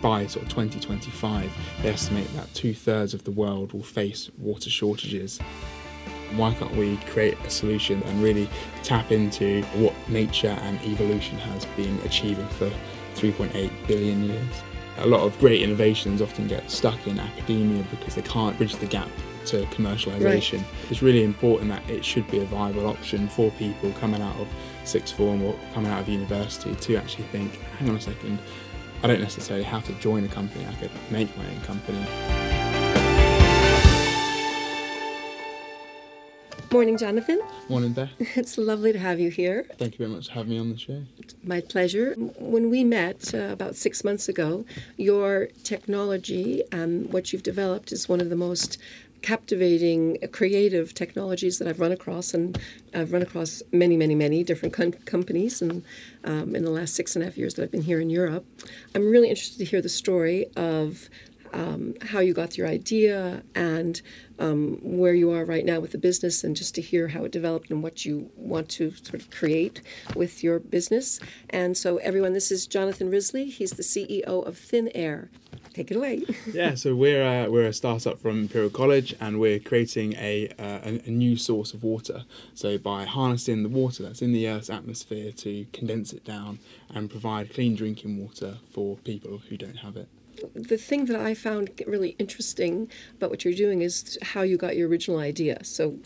by sort of 2025, they estimate that two thirds of the world will face water shortages. Why can't we create a solution and really tap into what nature and evolution has been achieving for 3.8 billion years? A lot of great innovations often get stuck in academia because they can't bridge the gap to commercialisation. Right. It's really important that it should be a viable option for people coming out of sixth form or coming out of university to actually think, hang on a second, I don't necessarily have to join a company, I could make my own company. Morning, Jonathan. Morning, Beth. It's lovely to have you here. Thank you very much for having me on the show. My pleasure. When we met uh, about six months ago, your technology and what you've developed is one of the most captivating, creative technologies that I've run across, and I've run across many, many, many different com- companies, and um, in the last six and a half years that I've been here in Europe, I'm really interested to hear the story of um, how you got your idea and um, where you are right now with the business, and just to hear how it developed and what you want to sort of create with your business. And so, everyone, this is Jonathan Risley. He's the CEO of Thin Air. Take it away. yeah, so we're a, we're a startup from Imperial College, and we're creating a, uh, a, a new source of water. So by harnessing the water that's in the Earth's atmosphere to condense it down and provide clean drinking water for people who don't have it the thing that I found really interesting about what you're doing is how you got your original idea. So,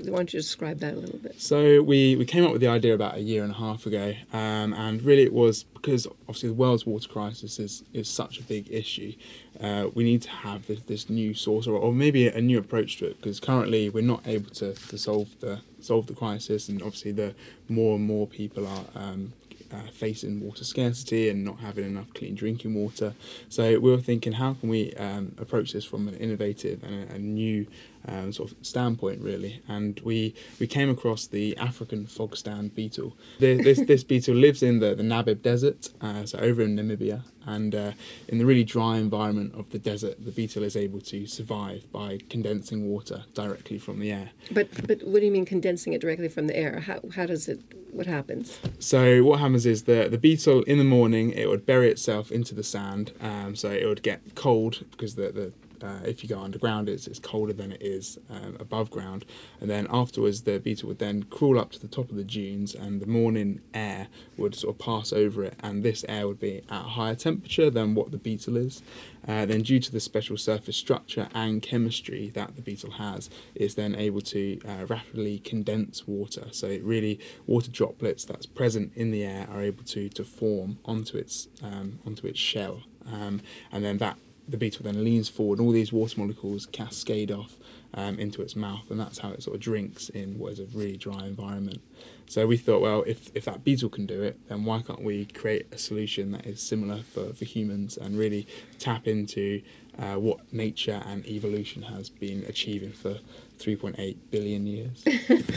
why don't you describe that a little bit? So, we, we came up with the idea about a year and a half ago, um, and really it was because obviously the world's water crisis is, is such a big issue. Uh, we need to have this, this new source or, or maybe a new approach to it because currently we're not able to, to solve the solve the crisis, and obviously the more and more people are um, uh, facing water scarcity and not having enough clean drinking water. So we were thinking, how can we um, approach this from an innovative and a, a new um, sort of standpoint, really? And we we came across the African fogstand beetle. The, this this beetle lives in the, the Namib Desert, uh, so over in Namibia, and uh, in the really dry environment of the desert, the beetle is able to survive by condensing water directly from the air. But but what do you mean condensing it directly from the air? How how does it what happens? So what happens is the the beetle in the morning it would bury itself into the sand. Um, so it would get cold because the the uh, if you go underground, it's, it's colder than it is um, above ground. And then afterwards, the beetle would then crawl up to the top of the dunes, and the morning air would sort of pass over it, and this air would be at a higher temperature than what the beetle is. Uh, then, due to the special surface structure and chemistry that the beetle has, is then able to uh, rapidly condense water. So, really water droplets that's present in the air are able to to form onto its um, onto its shell, um, and then that the beetle then leans forward, and all these water molecules cascade off um, into its mouth, and that's how it sort of drinks in what is a really dry environment. So we thought, well, if, if that beetle can do it, then why can't we create a solution that is similar for, for humans and really tap into uh, what nature and evolution has been achieving for 3.8 billion years.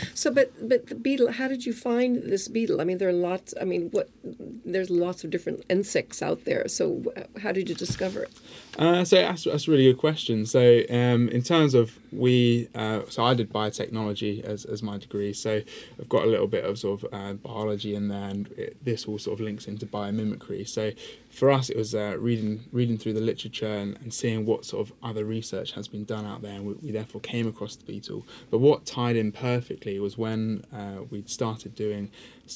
so, but but the beetle, how did you find this beetle? I mean, there are lots. I mean, what? There's lots of different insects out there. So, how did you discover it? Uh, so that's, that's a really good question. So, um, in terms of we, uh, so I did biotechnology as, as my degree. So, I've got a little bit of sort of uh, biology in there, and it, this all sort of links into biomimicry. So, for us, it was uh, reading reading through the literature and, and seeing what sort of other research has been done out there, and we, we therefore came across the beetle. But what tied in perfectly was when uh, we'd started doing,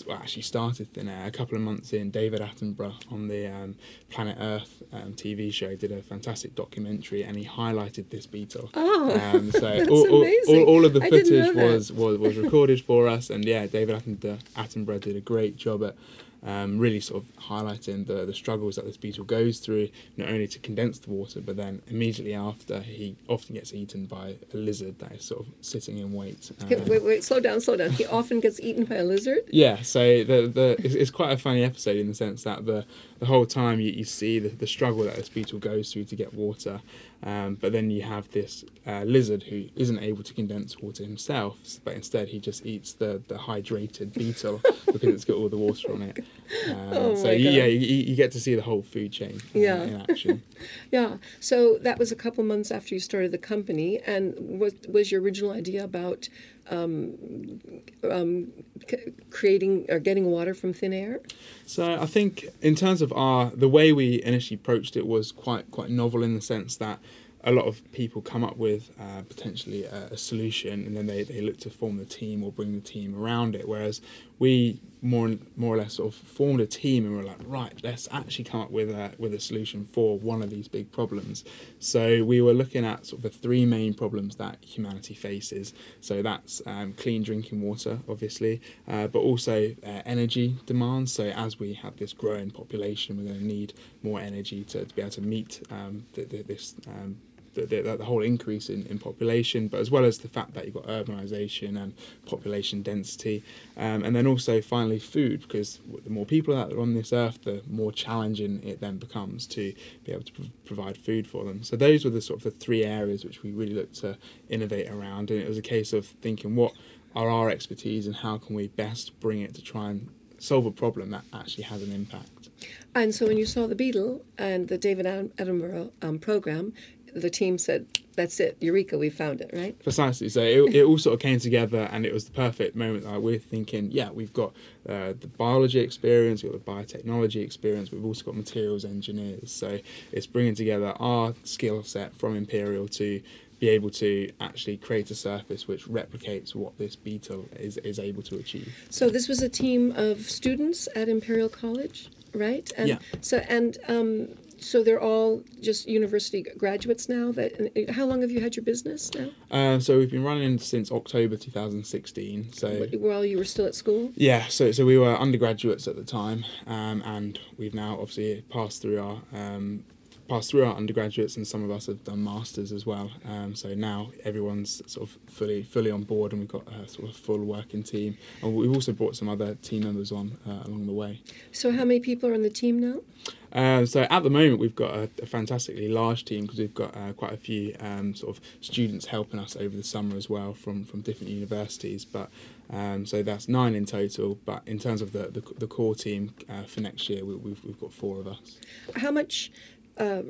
well, actually started Thin Air a couple of months in. David Attenborough on the um, Planet Earth um, TV show did a fantastic documentary, and he highlighted this beetle. Oh, um, so that's all, all, all, all, of the footage was, was was recorded for us, and yeah, David Attenborough did a great job at um, really sort of highlighting the, the struggles that this beetle goes through, not only to condense the water, but then immediately after he often gets eaten by a lizard that is sort of sitting in wait. Um, wait, wait, slow down, slow down. He often gets eaten by a lizard. Yeah, so the the it's, it's quite a funny episode in the sense that the the whole time you, you see the, the struggle that this beetle goes through to get water, um, but then you have this uh, lizard who isn't able to condense water himself, but instead he just eats the, the hydrated beetle because it's got all the water on it. Um, oh so you, yeah, you, you, get to see the whole food chain uh, yeah. in action. yeah. So that was a couple months after you started the company, and was was your original idea about um, um, c- creating or getting water from thin air? So I think in terms of our the way we initially approached it was quite quite novel in the sense that a lot of people come up with uh, potentially a, a, solution and then they, they look to form the team or bring the team around it. Whereas we more more or less sort of formed a team and we're like, right, let's actually come up with a with a solution for one of these big problems. So we were looking at sort of the three main problems that humanity faces. So that's um, clean drinking water, obviously, uh, but also uh, energy demands. So as we have this growing population, we're going to need more energy to, to be able to meet um, this um, the, the, the, whole increase in, in population, but as well as the fact that you've got urbanisation and population density, um, and then also finally food, because the more people that are on this earth, the more challenging it then becomes to be able to pr- provide food for them. So those were the sort of the three areas which we really looked to innovate around, and it was a case of thinking what are our expertise and how can we best bring it to try and solve a problem that actually has an impact. And so when you saw the Beetle and the David Attenborough um, program, the team said, "That's it, Eureka! We found it!" Right? Precisely. So it, it all sort of came together, and it was the perfect moment. Like we're thinking, yeah, we've got uh, the biology experience, we've got the biotechnology experience, we've also got materials engineers. So it's bringing together our skill set from Imperial to be able to actually create a surface which replicates what this beetle is, is able to achieve. So this was a team of students at Imperial College, right? And yeah. So and um, so they're all just university graduates now. That how long have you had your business now? Uh, so we've been running since October 2016. So while you were still at school. Yeah, so so we were undergraduates at the time, um, and we've now obviously passed through our um, passed through our undergraduates, and some of us have done masters as well. Um, so now everyone's sort of fully fully on board, and we've got a sort of full working team. And we've also brought some other team members on uh, along the way. So how many people are on the team now? Uh, so at the moment we've got a, a fantastically large team because we've got uh, quite a few um, sort of students helping us over the summer as well from from different universities. But um, so that's nine in total. But in terms of the the, the core team uh, for next year, we, have we've, we've got four of us. How much uh,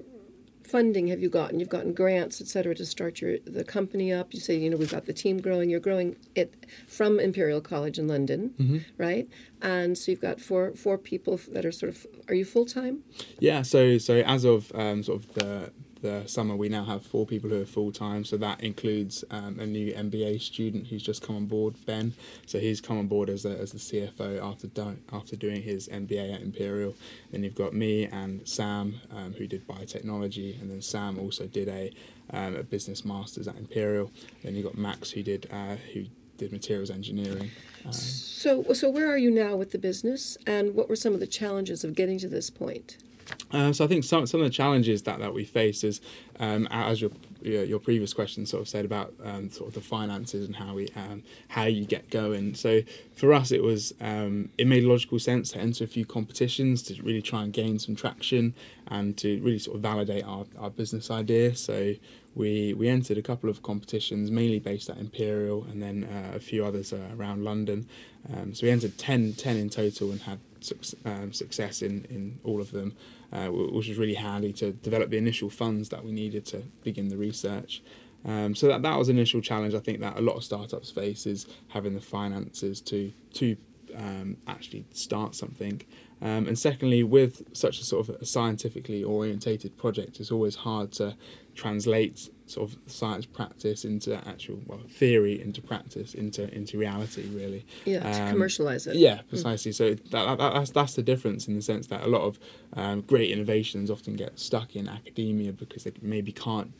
funding have you gotten? You've gotten grants, et cetera, to start your the company up. You say, you know, we've got the team growing. You're growing it from Imperial College in London, mm-hmm. right? And so you've got four four people that are sort of. Are you full time? Yeah. So so as of um, sort of the the summer, we now have four people who are full time. So that includes um, a new MBA student who's just come on board, Ben. So he's come on board as, a, as the CFO after do, after doing his MBA at Imperial. Then you've got me and Sam, um, who did biotechnology, and then Sam also did a um, a business masters at Imperial. Then you've got Max, who did uh, who did materials engineering. Um, so, so where are you now with the business, and what were some of the challenges of getting to this point? Uh, so I think some some of the challenges that, that we face is, um, as your your previous question sort of said about um, sort of the finances and how we um, how you get going. So for us, it was um, it made logical sense to enter a few competitions to really try and gain some traction and to really sort of validate our, our business idea. So we we entered a couple of competitions, mainly based at Imperial, and then uh, a few others uh, around London. Um, so we entered 10, 10 in total and had um, success in, in all of them, uh, which was really handy to develop the initial funds that we needed to begin the research. Um, so that, that was an initial challenge I think that a lot of startups face is having the finances to to um, actually start something. Um, and secondly, with such a sort of a scientifically orientated project, it's always hard to translate sort of science practice into actual well, theory into practice into into reality really. Yeah to um, commercialize it. yeah precisely. Mm. so that, that, that's that's the difference in the sense that a lot of um, great innovations often get stuck in academia because they maybe can't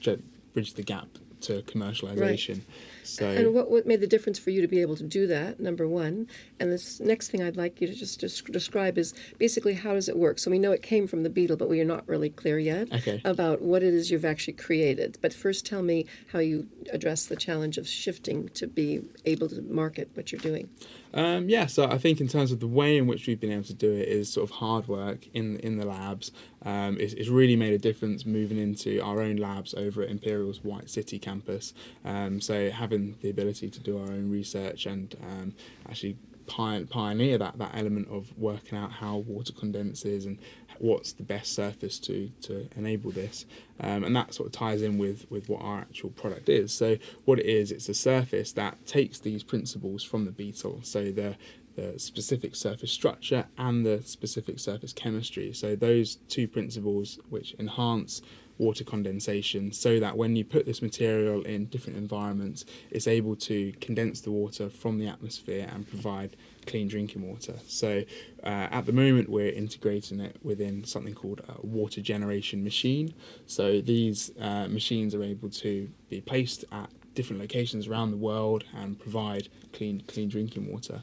bridge the gap to commercialization. Right. So, and what, what made the difference for you to be able to do that? Number one, and this next thing I'd like you to just describe is basically how does it work? So we know it came from the beetle, but we are not really clear yet okay. about what it is you've actually created. But first, tell me how you address the challenge of shifting to be able to market what you're doing. Um, yeah, so I think in terms of the way in which we've been able to do it is sort of hard work in in the labs. Um, it's, it's really made a difference moving into our own labs over at Imperial's White City campus. Um, so having the ability to do our own research and um, actually pioneer that, that element of working out how water condenses and what's the best surface to, to enable this. Um, and that sort of ties in with, with what our actual product is. So, what it is, it's a surface that takes these principles from the beetle. So, the, the specific surface structure and the specific surface chemistry. So, those two principles which enhance water condensation so that when you put this material in different environments, it's able to condense the water from the atmosphere and provide clean drinking water. So uh, at the moment, we're integrating it within something called a water generation machine. So these uh, machines are able to be placed at different locations around the world and provide clean clean drinking water.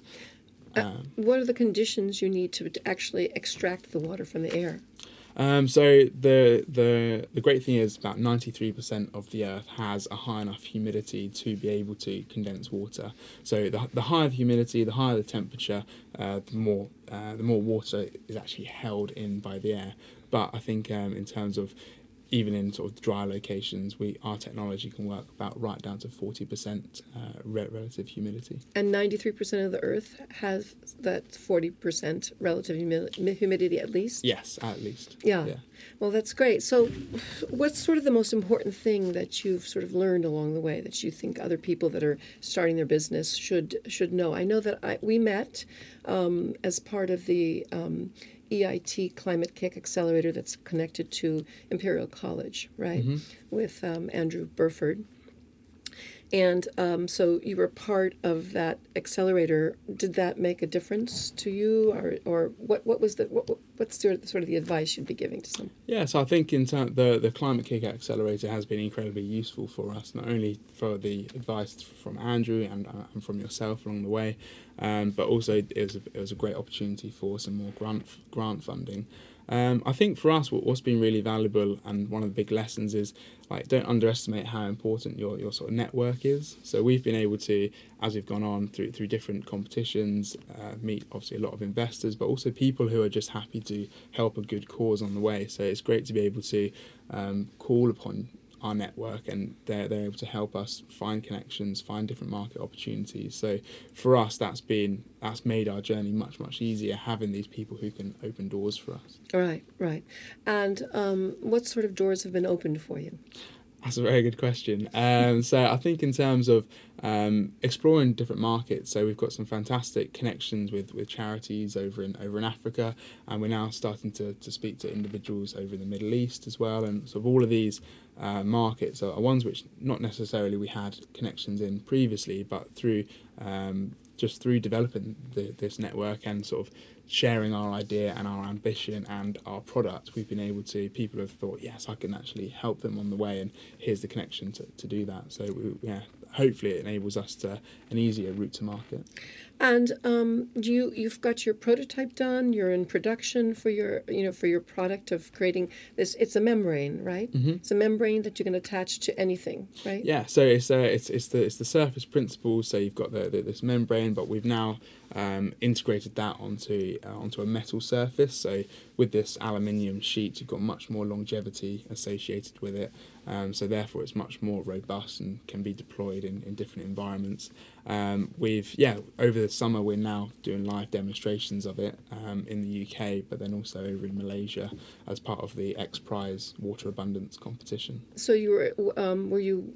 Uh, um, what are the conditions you need to, to actually extract the water from the air? Um, so the the the great thing is about ninety three percent of the Earth has a high enough humidity to be able to condense water. So the, the higher the humidity, the higher the temperature, uh, the more uh, the more water is actually held in by the air. But I think um, in terms of even in sort of dry locations, we our technology can work about right down to forty percent uh, re- relative humidity. And ninety three percent of the Earth has that forty percent relative humi- humidity at least. Yes, at least. Yeah. yeah. Well, that's great. So, what's sort of the most important thing that you've sort of learned along the way that you think other people that are starting their business should should know? I know that I, we met um, as part of the um, EIT Climate-KIC Accelerator that's connected to Imperial College, right? Mm-hmm. With um, Andrew Burford. And um, so you were part of that accelerator. Did that make a difference to you, or, or what, what was the what, what's sort of, sort of the advice you'd be giving to some? Yeah, so I think in term, the the Climate-KIC Accelerator has been incredibly useful for us, not only for the advice from Andrew and, uh, and from yourself along the way, um, but also it was, a, it was a great opportunity for some more grant grant funding. Um, I think for us, what, what's been really valuable and one of the big lessons is like don't underestimate how important your, your sort of network is. So we've been able to, as we've gone on through through different competitions, uh, meet obviously a lot of investors, but also people who are just happy to help a good cause on the way. So it's great to be able to um, call upon our network and they're, they're able to help us find connections find different market opportunities so for us that's been that's made our journey much much easier having these people who can open doors for us right right and um, what sort of doors have been opened for you that's a very good question. Um, so I think in terms of um, exploring different markets, so we've got some fantastic connections with, with charities over in over in Africa, and we're now starting to, to speak to individuals over in the Middle East as well. And sort of all of these uh, markets are, ones which not necessarily we had connections in previously, but through um, just through developing the, this network and sort of sharing our idea and our ambition and our product, we've been able to, people have thought, yes, I can actually help them on the way, and here's the connection to, to do that. So, we, yeah, hopefully it enables us to an easier route to market. And um, you you've got your prototype done. You're in production for your you know for your product of creating this. It's a membrane, right? Mm-hmm. It's a membrane that you can attach to anything, right? Yeah. So it's uh, it's it's the it's the surface principle. So you've got the, the this membrane, but we've now um, integrated that onto uh, onto a metal surface. So with this aluminium sheet, you've got much more longevity associated with it. Um, so therefore, it's much more robust and can be deployed in, in different environments. Um, we've yeah over the summer we're now doing live demonstrations of it um, in the UK, but then also over in Malaysia as part of the X Prize Water Abundance competition. So you were um, were you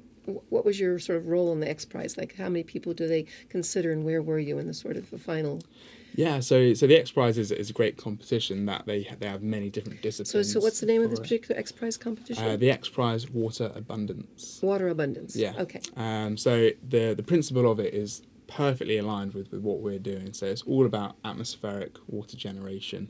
what was your sort of role in the X Prize? Like, how many people do they consider, and where were you in the sort of the final? Yeah, so so the X Prize is, is a great competition that they they have many different disciplines. So so what's the name of this particular X Prize competition? Uh, the X Prize Water Abundance. Water Abundance. Yeah. Okay. Um, so the the principle of it is perfectly aligned with, with what we're doing. So it's all about atmospheric water generation,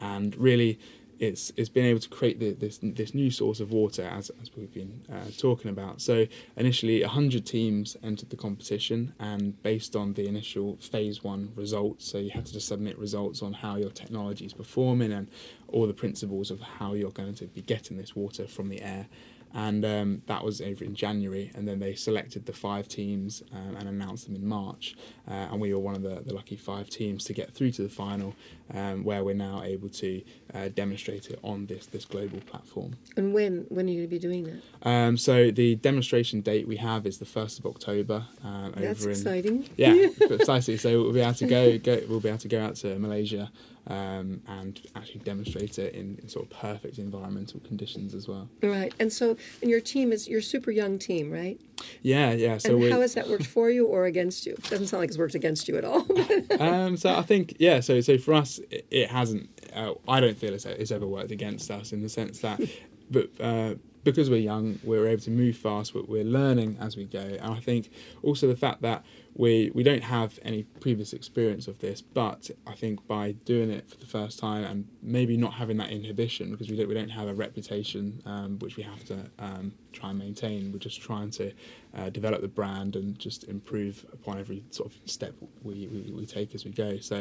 and really it's it's been able to create the, this this new source of water as, as we've been uh, talking about. So initially, hundred teams entered the competition, and based on the initial phase one results, so you had to just submit results on how your technology is performing and all the principles of how you're going to be getting this water from the air. And um, that was over in January, and then they selected the five teams um, and announced them in March. Uh, and we were one of the, the lucky five teams to get through to the final, um, where we're now able to uh, demonstrate it on this this global platform. And when when are you going to be doing that? Um, so the demonstration date we have is the first of October. Um, That's over in, exciting. Yeah, precisely. So we'll be able to go, go. We'll be able to go out to Malaysia um, and actually demonstrate it in, in sort of perfect environmental conditions as well. Right. And so, and your team is your super young team, right? Yeah, yeah. So and how has that worked for you or against you? Doesn't sound like it's worked against you at all. um, so I think yeah. So so for us, it, it hasn't. Uh, I don't feel it's, it's ever worked against us in the sense that, but uh, because we're young, we're able to move fast. But we're learning as we go, and I think also the fact that we we don't have any previous experience of this, but I think by doing it for the first time and maybe not having that inhibition because we don't we don't have a reputation um, which we have to um, try and maintain. We're just trying to uh, develop the brand and just improve upon every sort of step we, we, we take as we go. So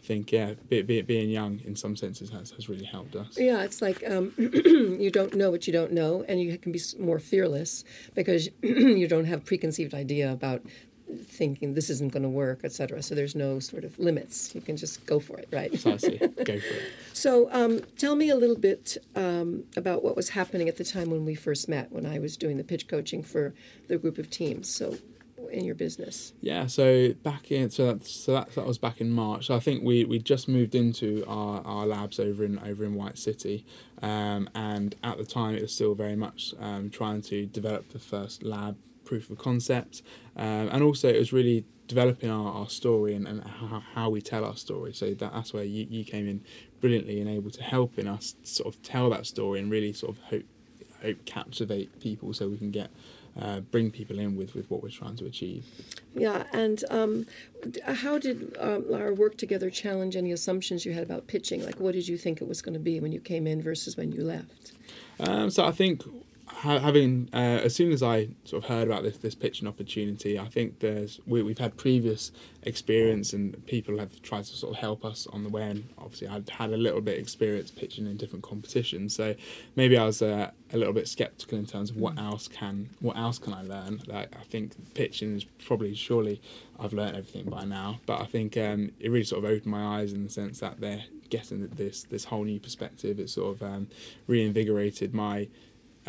I think yeah, be, be, being young in some senses has, has really helped us. yeah, it's like um, you don't know what you don't know, and you can be more fearless because you don't have preconceived idea about thinking this isn't going to work, etc. So there's no sort of limits. You can just go for it, right? Precisely, go for it. So, um, tell me a little bit um, about what was happening at the time when we first met, when I was doing the pitch coaching for the group of teams. So, in your business. Yeah, so back in so that so that, that was back in March. So I think we, we just moved into our, our labs over in over in White City, um, and at the time it was still very much um, trying to develop the first lab proof of concept, um, and also it was really developing our, our story and, and how, how we tell our story. So that, that's where you, you came in brilliantly and able to help in us sort of tell that story and really sort of hope hope captivate people so we can get uh, bring people in with, with what we're trying to achieve. Yeah, and um, how did um, our work together challenge any assumptions you had about pitching? Like, what did you think it was going to be when you came in versus when you left? Um, so I think having uh, as soon as I sort of heard about this this pitching opportunity, I think there's we, we've had previous experience and people have tried to sort of help us on the way. And obviously, I'd had a little bit experience pitching in different competitions, so maybe I was uh, a little bit skeptical in terms of what else can what else can I learn. Like I think pitching is probably surely I've learned everything by now, but I think um, it really sort of opened my eyes in the sense that they're getting this this whole new perspective. It sort of um, reinvigorated my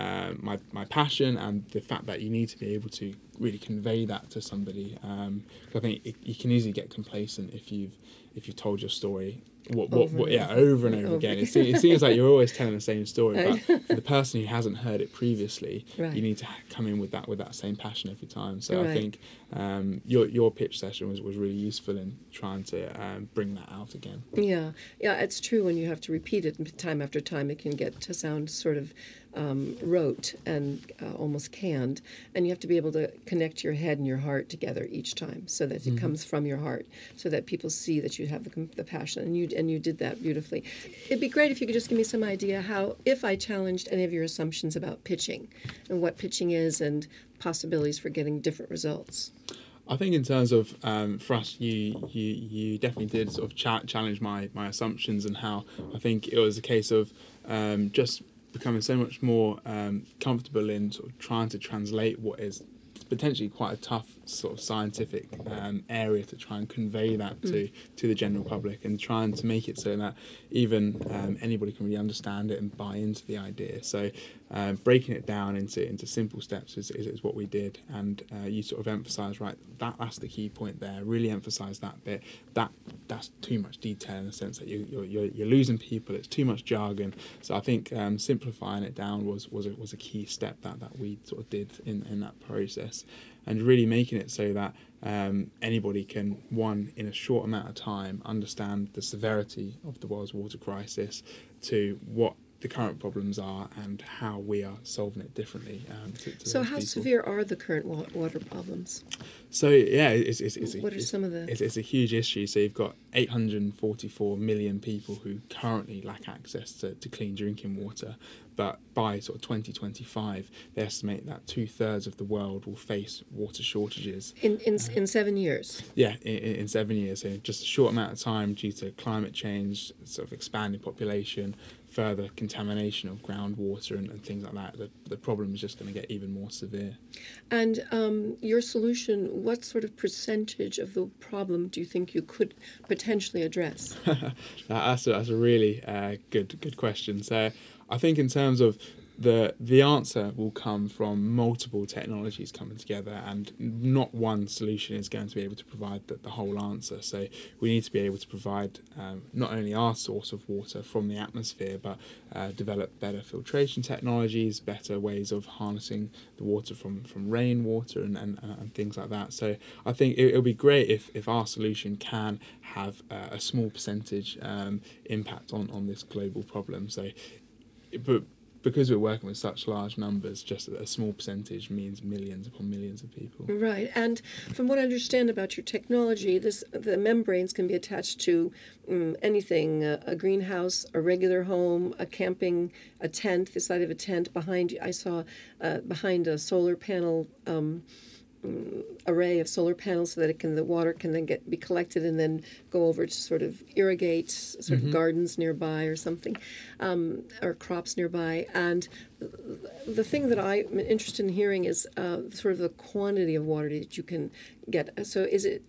uh, my my passion and the fact that you need to be able to really convey that to somebody. Um, I think it, you can easily get complacent if you've if you've told your story. What, what, Over what and yeah over. and over Over again. It, again. se- it seems like you're always telling the same story, but for the person who hasn't heard it previously, Right. you need to come in with that with that same passion every time. So Right. I think um, your your pitch session was, was really useful in trying to um, bring that out again. Yeah, yeah, it's true. When you have to repeat it time after time, it can get to sound sort of um, rote and uh, almost canned. And you have to be able to connect your head and your heart together each time, so that it comes from your heart, so that people see that you have the, the passion. And you and you did that beautifully. It'd be great if you could just give me some idea how, if I challenged any of your assumptions about pitching, and what pitching is, and possibilities for getting different results. I think in terms of um, for us, you you you definitely did sort of cha- challenge my my assumptions and how I think it was a case of um, just becoming so much more um, comfortable in sort of trying to translate what is potentially quite a tough sort of scientific um, area to try and convey that to to the general public and trying to make it so that even um, anybody can really understand it and buy into the idea. So um, breaking it down into into simple steps is, is, is what we did, and uh, you sort of emphasise right that that's the key point there. Really emphasise that bit. That that's too much detail in the sense that you you're, you're, you're losing people. It's too much jargon. So I think um, simplifying it down was was a, was a key step that that we sort of did in in that process, and really making it so that um, anybody can one in a short amount of time understand the severity of the world's water crisis, to what the current problems are and how we are solving it differently. Um, to, to So, how people. severe are the current wa- water problems? So yeah, it's, it's, it's, a, are some of the- It's, it's a huge issue. So you've got 844 million people who currently lack access to, to clean drinking water, but by sort of 2025, they estimate that two thirds of the world will face water shortages. In, in, in seven years. Yeah, in, in in seven years, so just a short amount of time, due to climate change, sort of expanding population, further contamination of groundwater and, and things like that, the, the problem is just going to get even more severe. And um, your solution, what sort of percentage of the problem do you think you could potentially address? that's, a, that's a really uh, good good question. So I think in terms of the the answer will come from multiple technologies coming together and not one solution is going to be able to provide the, the whole answer. So we need to be able to provide um, not only our source of water from the atmosphere but uh, develop better filtration technologies better ways of harnessing the water from from rainwater and, and, uh, and things like that. So I think it, will be great if, if our solution can have uh, a small percentage um, impact on, on this global problem. So but because we're working with such large numbers, just a small percentage means millions upon millions of people. Right, and from what I understand about your technology, this the membranes can be attached to um, anything: a, a, greenhouse, a regular home, a camping, a tent, the side of a tent. Behind, you I saw uh, behind a solar panel. Um, array of solar panels so that it can the water can then get be collected and then go over to sort of irrigate sort mm-hmm. of gardens nearby or something um, or crops nearby and the thing that I'm interested in hearing is uh, sort of the quantity of water that you can get. So, is it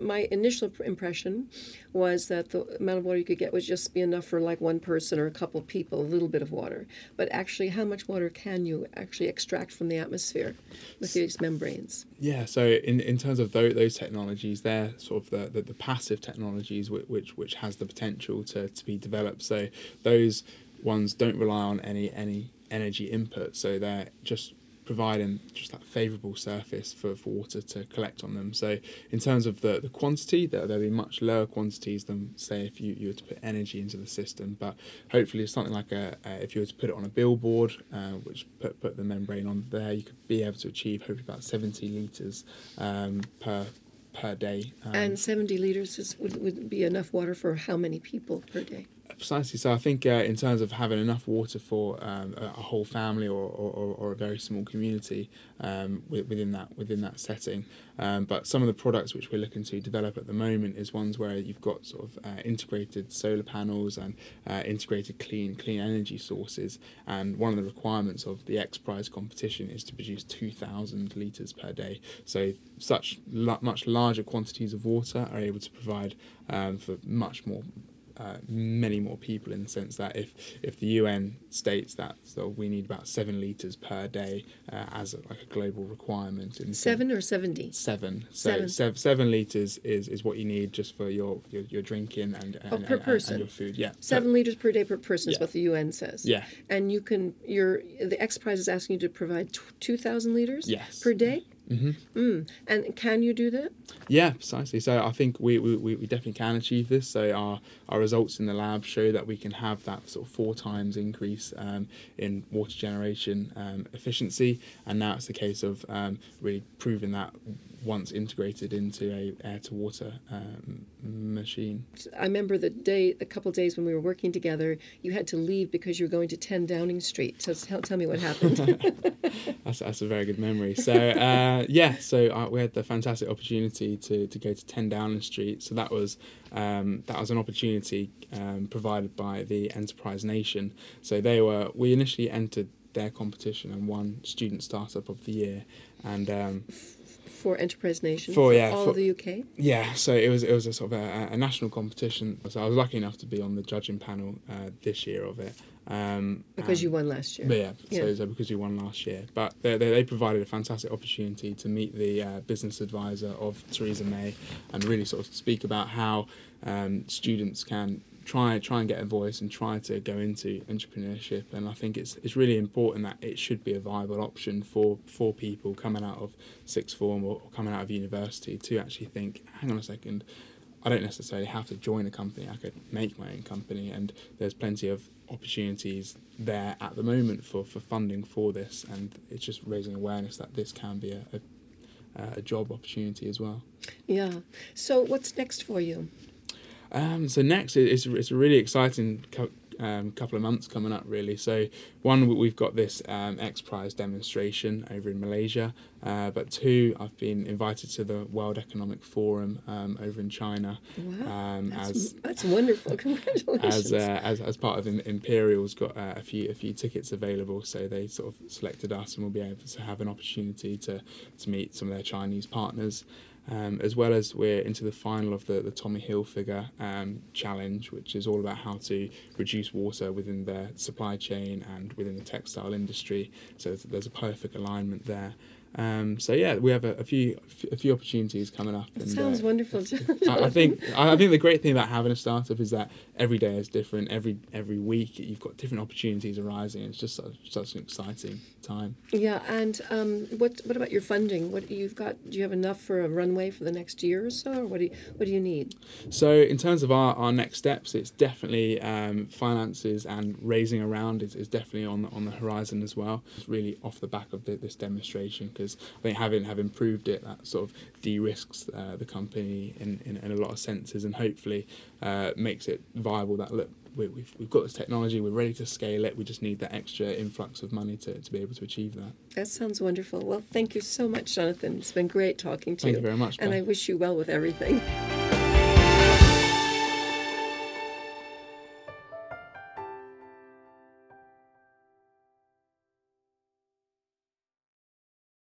my initial impression was that the amount of water you could get would just be enough for like one person or a couple people, a little bit of water. But actually, how much water can you actually extract from the atmosphere with these membranes? Yeah. So, in, in terms of those, those technologies, they're sort of the, the, the passive technologies which, which which has the potential to, to be developed. So those ones don't rely on any any energy input, so they're just providing just that favourable surface for, for water to collect on them. So in terms of the, the quantity, there, there'll be much lower quantities than say if you, you were to put energy into the system. But hopefully something like a, if you were to put it on a billboard, uh, which put, put the membrane on there, you could be able to achieve hopefully about 70 litres um, per per day. Um, and 70 litres is, would, would be enough water for how many people per day? Precisely. So I think uh, in terms of having enough water for um, a, a, whole family or, or, or, a very small community um, within that within that setting. Um, but some of the products which we're looking to develop at the moment is ones where you've got sort of uh, integrated solar panels and uh, integrated clean clean energy sources. And one of the requirements of the X Prize competition is to produce 2,000 litres per day. So such much larger quantities of water are able to provide um, for much more uh, many more people in the sense that if if the UN states that so we need about seven liters per day uh, as a, like a global requirement. In seven or seventy. Seven. So seven. Sev- seven liters is, is what you need just for your your, your drinking and, oh, and, per and, person. and your food. Yeah. Seven so, liters per day per person yeah. is what the UN says. Yeah. And you can your the X Prize is asking you to provide two thousand liters. Yes. Per day. Mm-hmm. Mm. And can you do that? Yeah, precisely. So I think we, we, we definitely can achieve this. So our, our results in the lab show that we can have that sort of four times increase um, in water generation um, efficiency. And now it's a case of um, really proving that once integrated into a air to water um, machine. I remember the day, a couple days when we were working together, you had to leave because you were going to 10 Downing Street. So tell, tell me what happened. that's, that's a very good memory. So uh, yeah, so uh, we had the fantastic opportunity to, to go to 10 Downing Street. So that was um, that was an opportunity um, provided by the Enterprise Nation. So they were we initially entered their competition and won Student Startup of the Year, and um, for Enterprise Nation for, yeah, all for, of the UK. Yeah, so it was it was a sort of a, a, national competition. So I was lucky enough to be on the judging panel uh, this year of it. Um, because you won last year. yeah, yeah. So, so, because you won last year, but they, they, they provided a fantastic opportunity to meet the uh, business advisor of Theresa May and really sort of speak about how um, students can try try and get a voice and try to go into entrepreneurship. And I think it's it's really important that it should be a viable option for for people coming out of sixth form or, coming out of university to actually think hang on a second I don't necessarily have to join a company. I could make my own company. And there's plenty of opportunities there at the moment for, for funding for this. And it's just raising awareness that this can be a, a, a job opportunity as well. Yeah. So what's next for you um, so next, it's, it's a really exciting um, couple of months coming up, really. So, one, we've got this um, X Prize demonstration over in Malaysia, uh, but two, I've been invited to the World Economic Forum um, over in China. Wow, um, that's, as that's wonderful. Congratulations. as, uh, as as part of Im- Imperial's got uh, a few a few tickets available, so they sort of selected us, and we'll be able to have an opportunity to to meet some of their Chinese partners. Um, as well as we're into the final of the, the Tommy Hilfiger um, challenge, which is all about how to reduce water within the supply chain and within the textile industry. So there's, there's a perfect alignment there. Um, so yeah, we have a, a few a few opportunities coming up. That and, sounds uh, wonderful. I, I think I think the great thing about having a startup is that every day is different. Every every week you've got different opportunities arising. It's just such, such an exciting time. yeah, and um, what what about your funding? What you've got? Do you have enough for a runway for the next year or so, or what do you, what do you need? So in terms of our, our next steps, it's definitely um, finances and raising around is, is definitely on the, on the horizon as well. It's really off the back of the, this demonstration because I think having having proved it, that sort of de-risks uh, the company in, in, in a lot of senses and hopefully uh, makes it viable. That look, we, we've we've got this technology, we're ready to scale it. We just need that extra influx of money to, to be able to achieve that. That sounds wonderful. Well, thank you so much, Jonathan. It's been great talking to you. Thank you. you very much, And. I wish you well with everything.